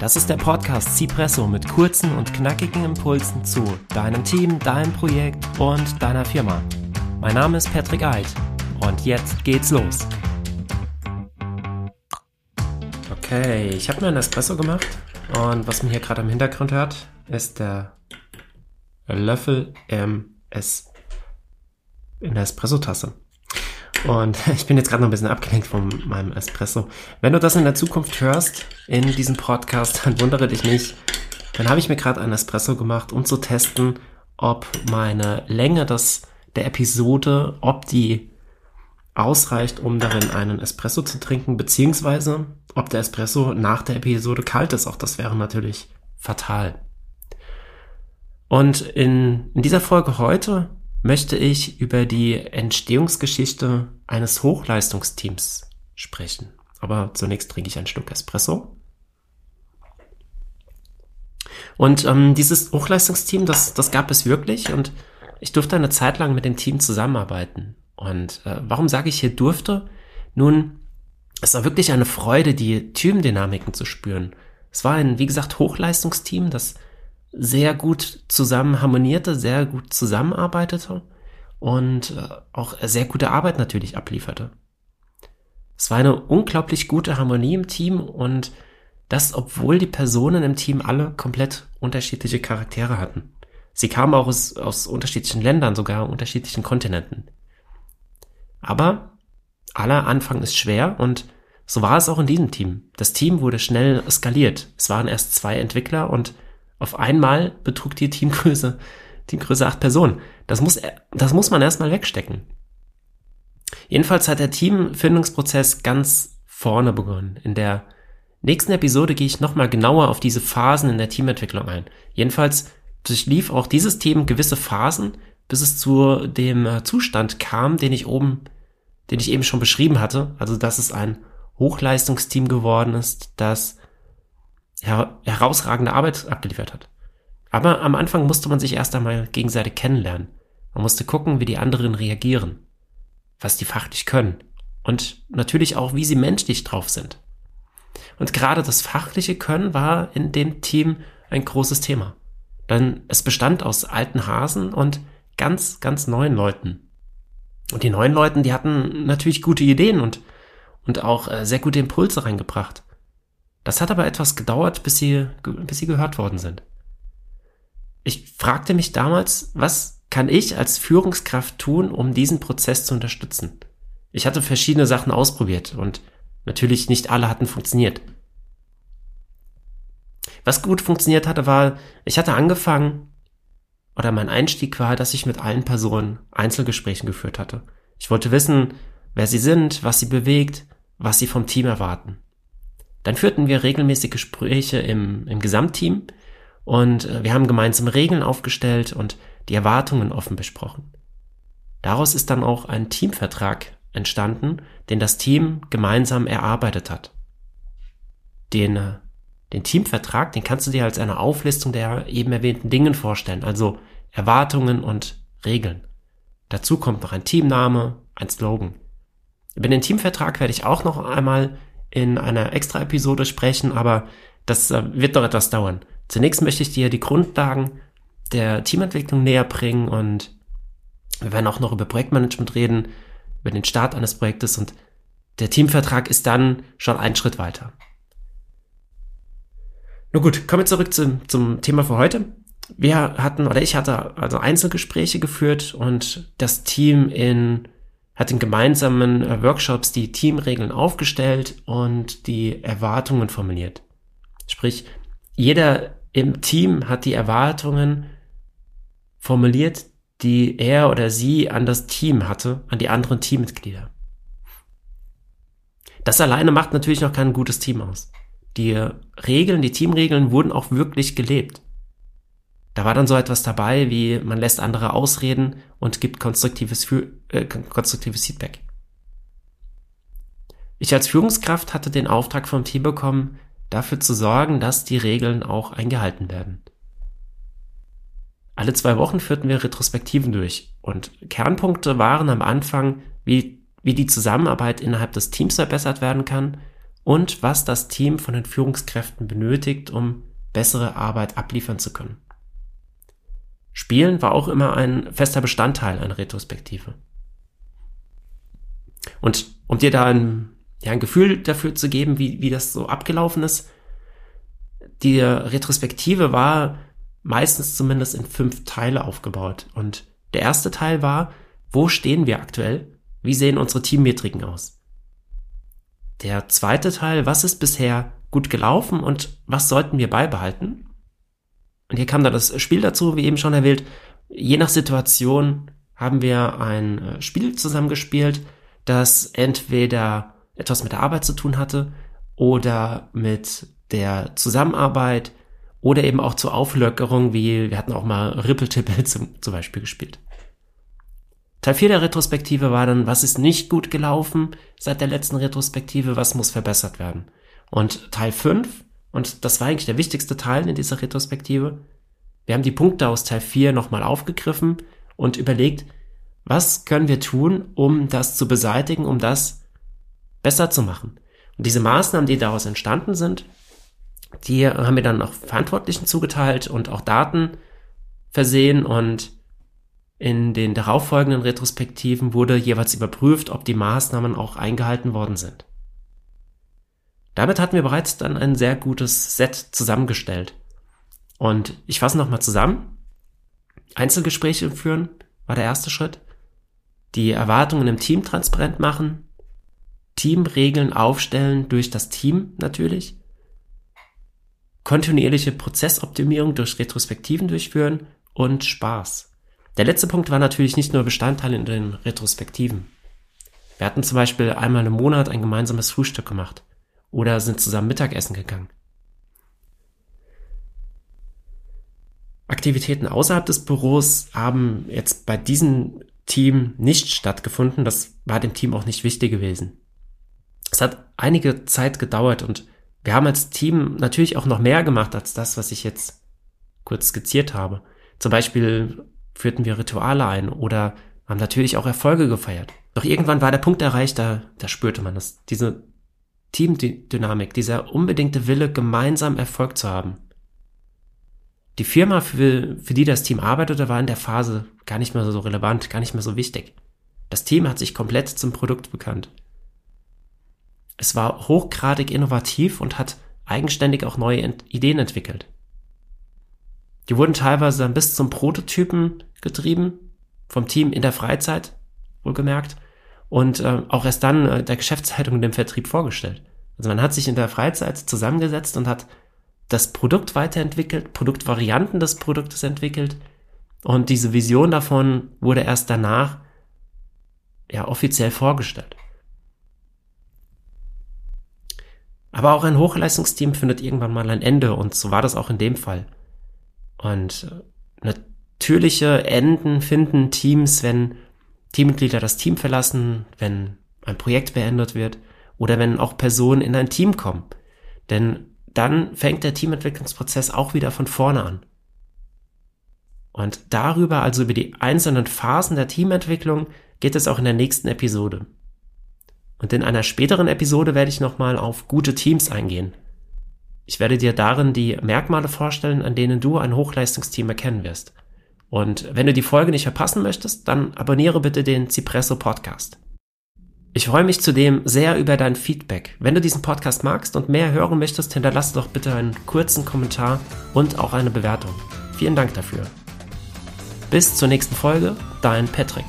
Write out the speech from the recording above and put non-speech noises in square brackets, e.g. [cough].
Das ist der Podcast Cipresso mit kurzen und knackigen Impulsen zu deinem Team, deinem Projekt und deiner Firma. Mein Name ist Patrick Eid und jetzt geht's los. Okay, ich habe mir einen Espresso gemacht und was man hier gerade im Hintergrund hört, ist der Löffel MS in der Espresso-Tasse. Und [laughs] ich bin jetzt gerade noch ein bisschen abgelenkt von meinem Espresso. Wenn du das in der Zukunft hörst, in diesem Podcast, dann wundere dich nicht. Dann habe ich mir gerade einen Espresso gemacht, um zu testen, ob meine Länge des, der Episode, ob die ausreicht, um darin einen Espresso zu trinken, beziehungsweise ob der Espresso nach der Episode kalt ist. Auch das wäre natürlich fatal. Und in, in dieser Folge heute möchte ich über die Entstehungsgeschichte eines Hochleistungsteams sprechen. Aber zunächst trinke ich ein Stück Espresso. Und ähm, dieses Hochleistungsteam, das, das gab es wirklich und ich durfte eine Zeit lang mit dem Team zusammenarbeiten. Und äh, warum sage ich hier durfte? Nun, es war wirklich eine Freude, die Teamdynamiken zu spüren. Es war ein, wie gesagt, Hochleistungsteam, das sehr gut zusammen harmonierte, sehr gut zusammenarbeitete und äh, auch sehr gute Arbeit natürlich ablieferte. Es war eine unglaublich gute Harmonie im Team und das, obwohl die Personen im Team alle komplett unterschiedliche Charaktere hatten. Sie kamen auch aus, aus unterschiedlichen Ländern, sogar unterschiedlichen Kontinenten. Aber aller Anfang ist schwer und so war es auch in diesem Team. Das Team wurde schnell skaliert. Es waren erst zwei Entwickler und auf einmal betrug die Teamgröße, Teamgröße acht Personen. Das muss, das muss man erstmal wegstecken. Jedenfalls hat der Teamfindungsprozess ganz vorne begonnen. In der nächsten Episode gehe ich nochmal genauer auf diese Phasen in der Teamentwicklung ein. Jedenfalls durchlief auch dieses Team gewisse Phasen, bis es zu dem äh, Zustand kam, den ich oben, den ich eben schon beschrieben hatte. Also, dass es ein Hochleistungsteam geworden ist, das her herausragende Arbeit abgeliefert hat. Aber am Anfang musste man sich erst einmal gegenseitig kennenlernen. Man musste gucken, wie die anderen reagieren, was die fachlich können und natürlich auch, wie sie menschlich drauf sind. Und gerade das fachliche Können war in dem Team ein großes Thema. Denn es bestand aus alten Hasen und ganz, ganz neuen Leuten. Und die neuen Leuten, die hatten natürlich gute Ideen und, und auch äh, sehr gute Impulse reingebracht. Das hat aber etwas gedauert, bis sie, bis sie gehört worden sind. Ich fragte mich damals, was kann ich als Führungskraft tun, um diesen Prozess zu unterstützen? Ich hatte verschiedene Sachen ausprobiert und natürlich nicht alle hatten funktioniert. Was gut funktioniert hatte, war, ich hatte angefangen, oder mein Einstieg war, dass ich mit allen Personen Einzelgesprächen geführt hatte. Ich wollte wissen, wer sie sind, was sie bewegt, was sie vom Team erwarten. Dann führten wir regelmäßig Gespräche im, im Gesamtteam und äh, wir haben gemeinsam Regeln aufgestellt und die Erwartungen offen besprochen. Daraus ist dann auch ein Teamvertrag entstanden, den das Team gemeinsam erarbeitet hat. Den, äh, den Teamvertrag, den kannst du dir als eine Auflistung der eben erwähnten Dingen vorstellen, also Erwartungen und Regeln. Dazu kommt noch ein Teamname, ein Slogan. Über den Teamvertrag werde ich auch noch einmal in einer extra Episode sprechen, aber das äh, wird doch etwas dauern. Zunächst möchte ich dir die Grundlagen der Teamentwicklung näher bringen und wir werden auch noch über Projektmanagement reden, über den Start eines Projektes und der Teamvertrag ist dann schon ein Schritt weiter. Nun gut, kommen wir zurück zum, zum Thema für heute. Wir hatten, oder ich hatte also Einzelgespräche geführt und das Team in hat in gemeinsamen äh, Workshops die Teamregeln aufgestellt und die Erwartungen formuliert. Sprich, jeder im Team hat die Erwartungen formuliert, die er oder sie an das Team hatte, an die anderen Teammitglieder. Das alleine macht natürlich noch kein gutes Team aus. Die Regeln, die Teamregeln wurden auch wirklich gelebt. Da war dann so etwas dabei, wie man lässt andere ausreden und gibt konstruktives, äh, konstruktives Feedback. Ich als Führungskraft hatte den Auftrag vom Team bekommen, dafür zu sorgen, dass die Regeln auch eingehalten werden. Alle zwei Wochen führten wir Retrospektiven durch und Kernpunkte waren am Anfang, wie, wie die Zusammenarbeit innerhalb des Teams verbessert werden kann und was das Team von den Führungskräften benötigt, um bessere Arbeit abliefern zu können. Spielen war auch immer ein fester Bestandteil einer Retrospektive. Und um dir da ein, ja, ein Gefühl dafür zu geben, wie, wie das so abgelaufen ist, die Retrospektive war meistens zumindest in fünf Teile aufgebaut. Und der erste Teil war, wo stehen wir aktuell? Wie sehen unsere Teammetriken aus? Der zweite Teil, was ist bisher gut gelaufen und was sollten wir beibehalten? Und hier kam dann das Spiel dazu, wie eben schon erwähnt. Je nach Situation haben wir ein äh, Spiel zusammengespielt, das entweder etwas mit der Arbeit zu tun hatte oder mit der Zusammenarbeit oder eben auch zur Auflockerung, wie wir hatten auch mal Rippeltippel [laughs] zum, zum Beispiel gespielt. Teil 4 der Retrospektive war dann, was ist nicht gut gelaufen seit der letzten Retrospektive, was muss verbessert werden. Und Teil 5, und das war eigentlich der wichtigste Teil in dieser Retrospektive, wir haben die Punkte aus Teil 4 nochmal aufgegriffen und überlegt, was können wir tun, um das zu beseitigen, um das besser zu machen. Und diese Maßnahmen, die daraus entstanden sind, die haben wir dann auch Verantwortlichen zugeteilt und auch Daten versehen und in den darauffolgenden Retrospektiven wurde jeweils überprüft, ob die Maßnahmen auch eingehalten worden sind. Damit hatten wir bereits dann ein sehr gutes Set zusammengestellt. Und ich fasse nochmal zusammen. Einzelgespräche führen war der erste Schritt. Die Erwartungen im Team transparent machen. Teamregeln aufstellen durch das Team natürlich kontinuierliche Prozessoptimierung durch Retrospektiven durchführen und Spaß. Der letzte Punkt war natürlich nicht nur Bestandteil in den Retrospektiven. Wir hatten zum Beispiel einmal im Monat ein gemeinsames Frühstück gemacht oder sind zusammen Mittagessen gegangen. Aktivitäten außerhalb des Büros haben jetzt bei diesem Team nicht stattgefunden. Das war dem Team auch nicht wichtig gewesen. Es hat einige Zeit gedauert und wir haben als Team natürlich auch noch mehr gemacht als das, was ich jetzt kurz skizziert habe. Zum Beispiel führten wir Rituale ein oder haben natürlich auch Erfolge gefeiert. Doch irgendwann war der Punkt erreicht, da, da spürte man das. Diese Teamdynamik, dieser unbedingte Wille, gemeinsam Erfolg zu haben. Die Firma, für, für die das Team arbeitete, war in der Phase gar nicht mehr so relevant, gar nicht mehr so wichtig. Das Team hat sich komplett zum Produkt bekannt. Es war hochgradig innovativ und hat eigenständig auch neue Ideen entwickelt. Die wurden teilweise dann bis zum Prototypen getrieben, vom Team in der Freizeit, wohlgemerkt, und äh, auch erst dann äh, der Geschäftsleitung dem Vertrieb vorgestellt. Also man hat sich in der Freizeit zusammengesetzt und hat das Produkt weiterentwickelt, Produktvarianten des Produktes entwickelt und diese Vision davon wurde erst danach ja offiziell vorgestellt. Aber auch ein Hochleistungsteam findet irgendwann mal ein Ende und so war das auch in dem Fall. Und äh, natürliche Enden finden Teams, wenn Teammitglieder das Team verlassen, wenn ein Projekt beendet wird oder wenn auch Personen in ein Team kommen. Denn dann fängt der Teamentwicklungsprozess auch wieder von vorne an. Und darüber, also über die einzelnen Phasen der Teamentwicklung, geht es auch in der nächsten Episode. Und in einer späteren Episode werde ich nochmal auf gute Teams eingehen. Ich werde dir darin die Merkmale vorstellen, an denen du ein Hochleistungsteam erkennen wirst. Und wenn du die Folge nicht verpassen möchtest, dann abonniere bitte den Cipresso Podcast. Ich freue mich zudem sehr über dein Feedback. Wenn du diesen Podcast magst und mehr hören möchtest, hinterlasse doch bitte einen kurzen Kommentar und auch eine Bewertung. Vielen Dank dafür. Bis zur nächsten Folge, dein Patrick.